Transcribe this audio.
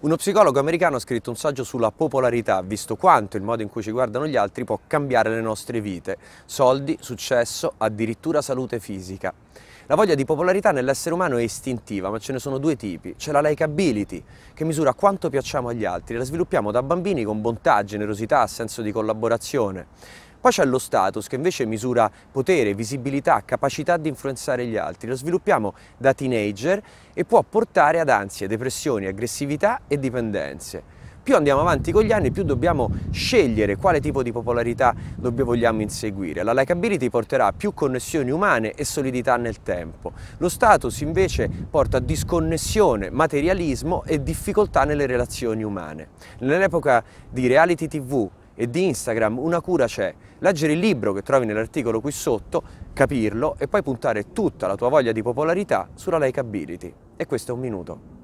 Uno psicologo americano ha scritto un saggio sulla popolarità, visto quanto il modo in cui ci guardano gli altri può cambiare le nostre vite. Soldi, successo, addirittura salute fisica. La voglia di popolarità nell'essere umano è istintiva, ma ce ne sono due tipi. C'è la likability, che misura quanto piacciamo agli altri. La sviluppiamo da bambini con bontà, generosità, senso di collaborazione. Poi c'è lo status che invece misura potere, visibilità, capacità di influenzare gli altri. Lo sviluppiamo da teenager e può portare ad ansie, depressioni, aggressività e dipendenze. Più andiamo avanti con gli anni, più dobbiamo scegliere quale tipo di popolarità vogliamo inseguire. La likability porterà a più connessioni umane e solidità nel tempo. Lo status invece porta a disconnessione, materialismo e difficoltà nelle relazioni umane. Nell'epoca di reality tv e di Instagram una cura c'è. Leggere il libro che trovi nell'articolo qui sotto, capirlo e poi puntare tutta la tua voglia di popolarità sulla likability. E questo è un minuto.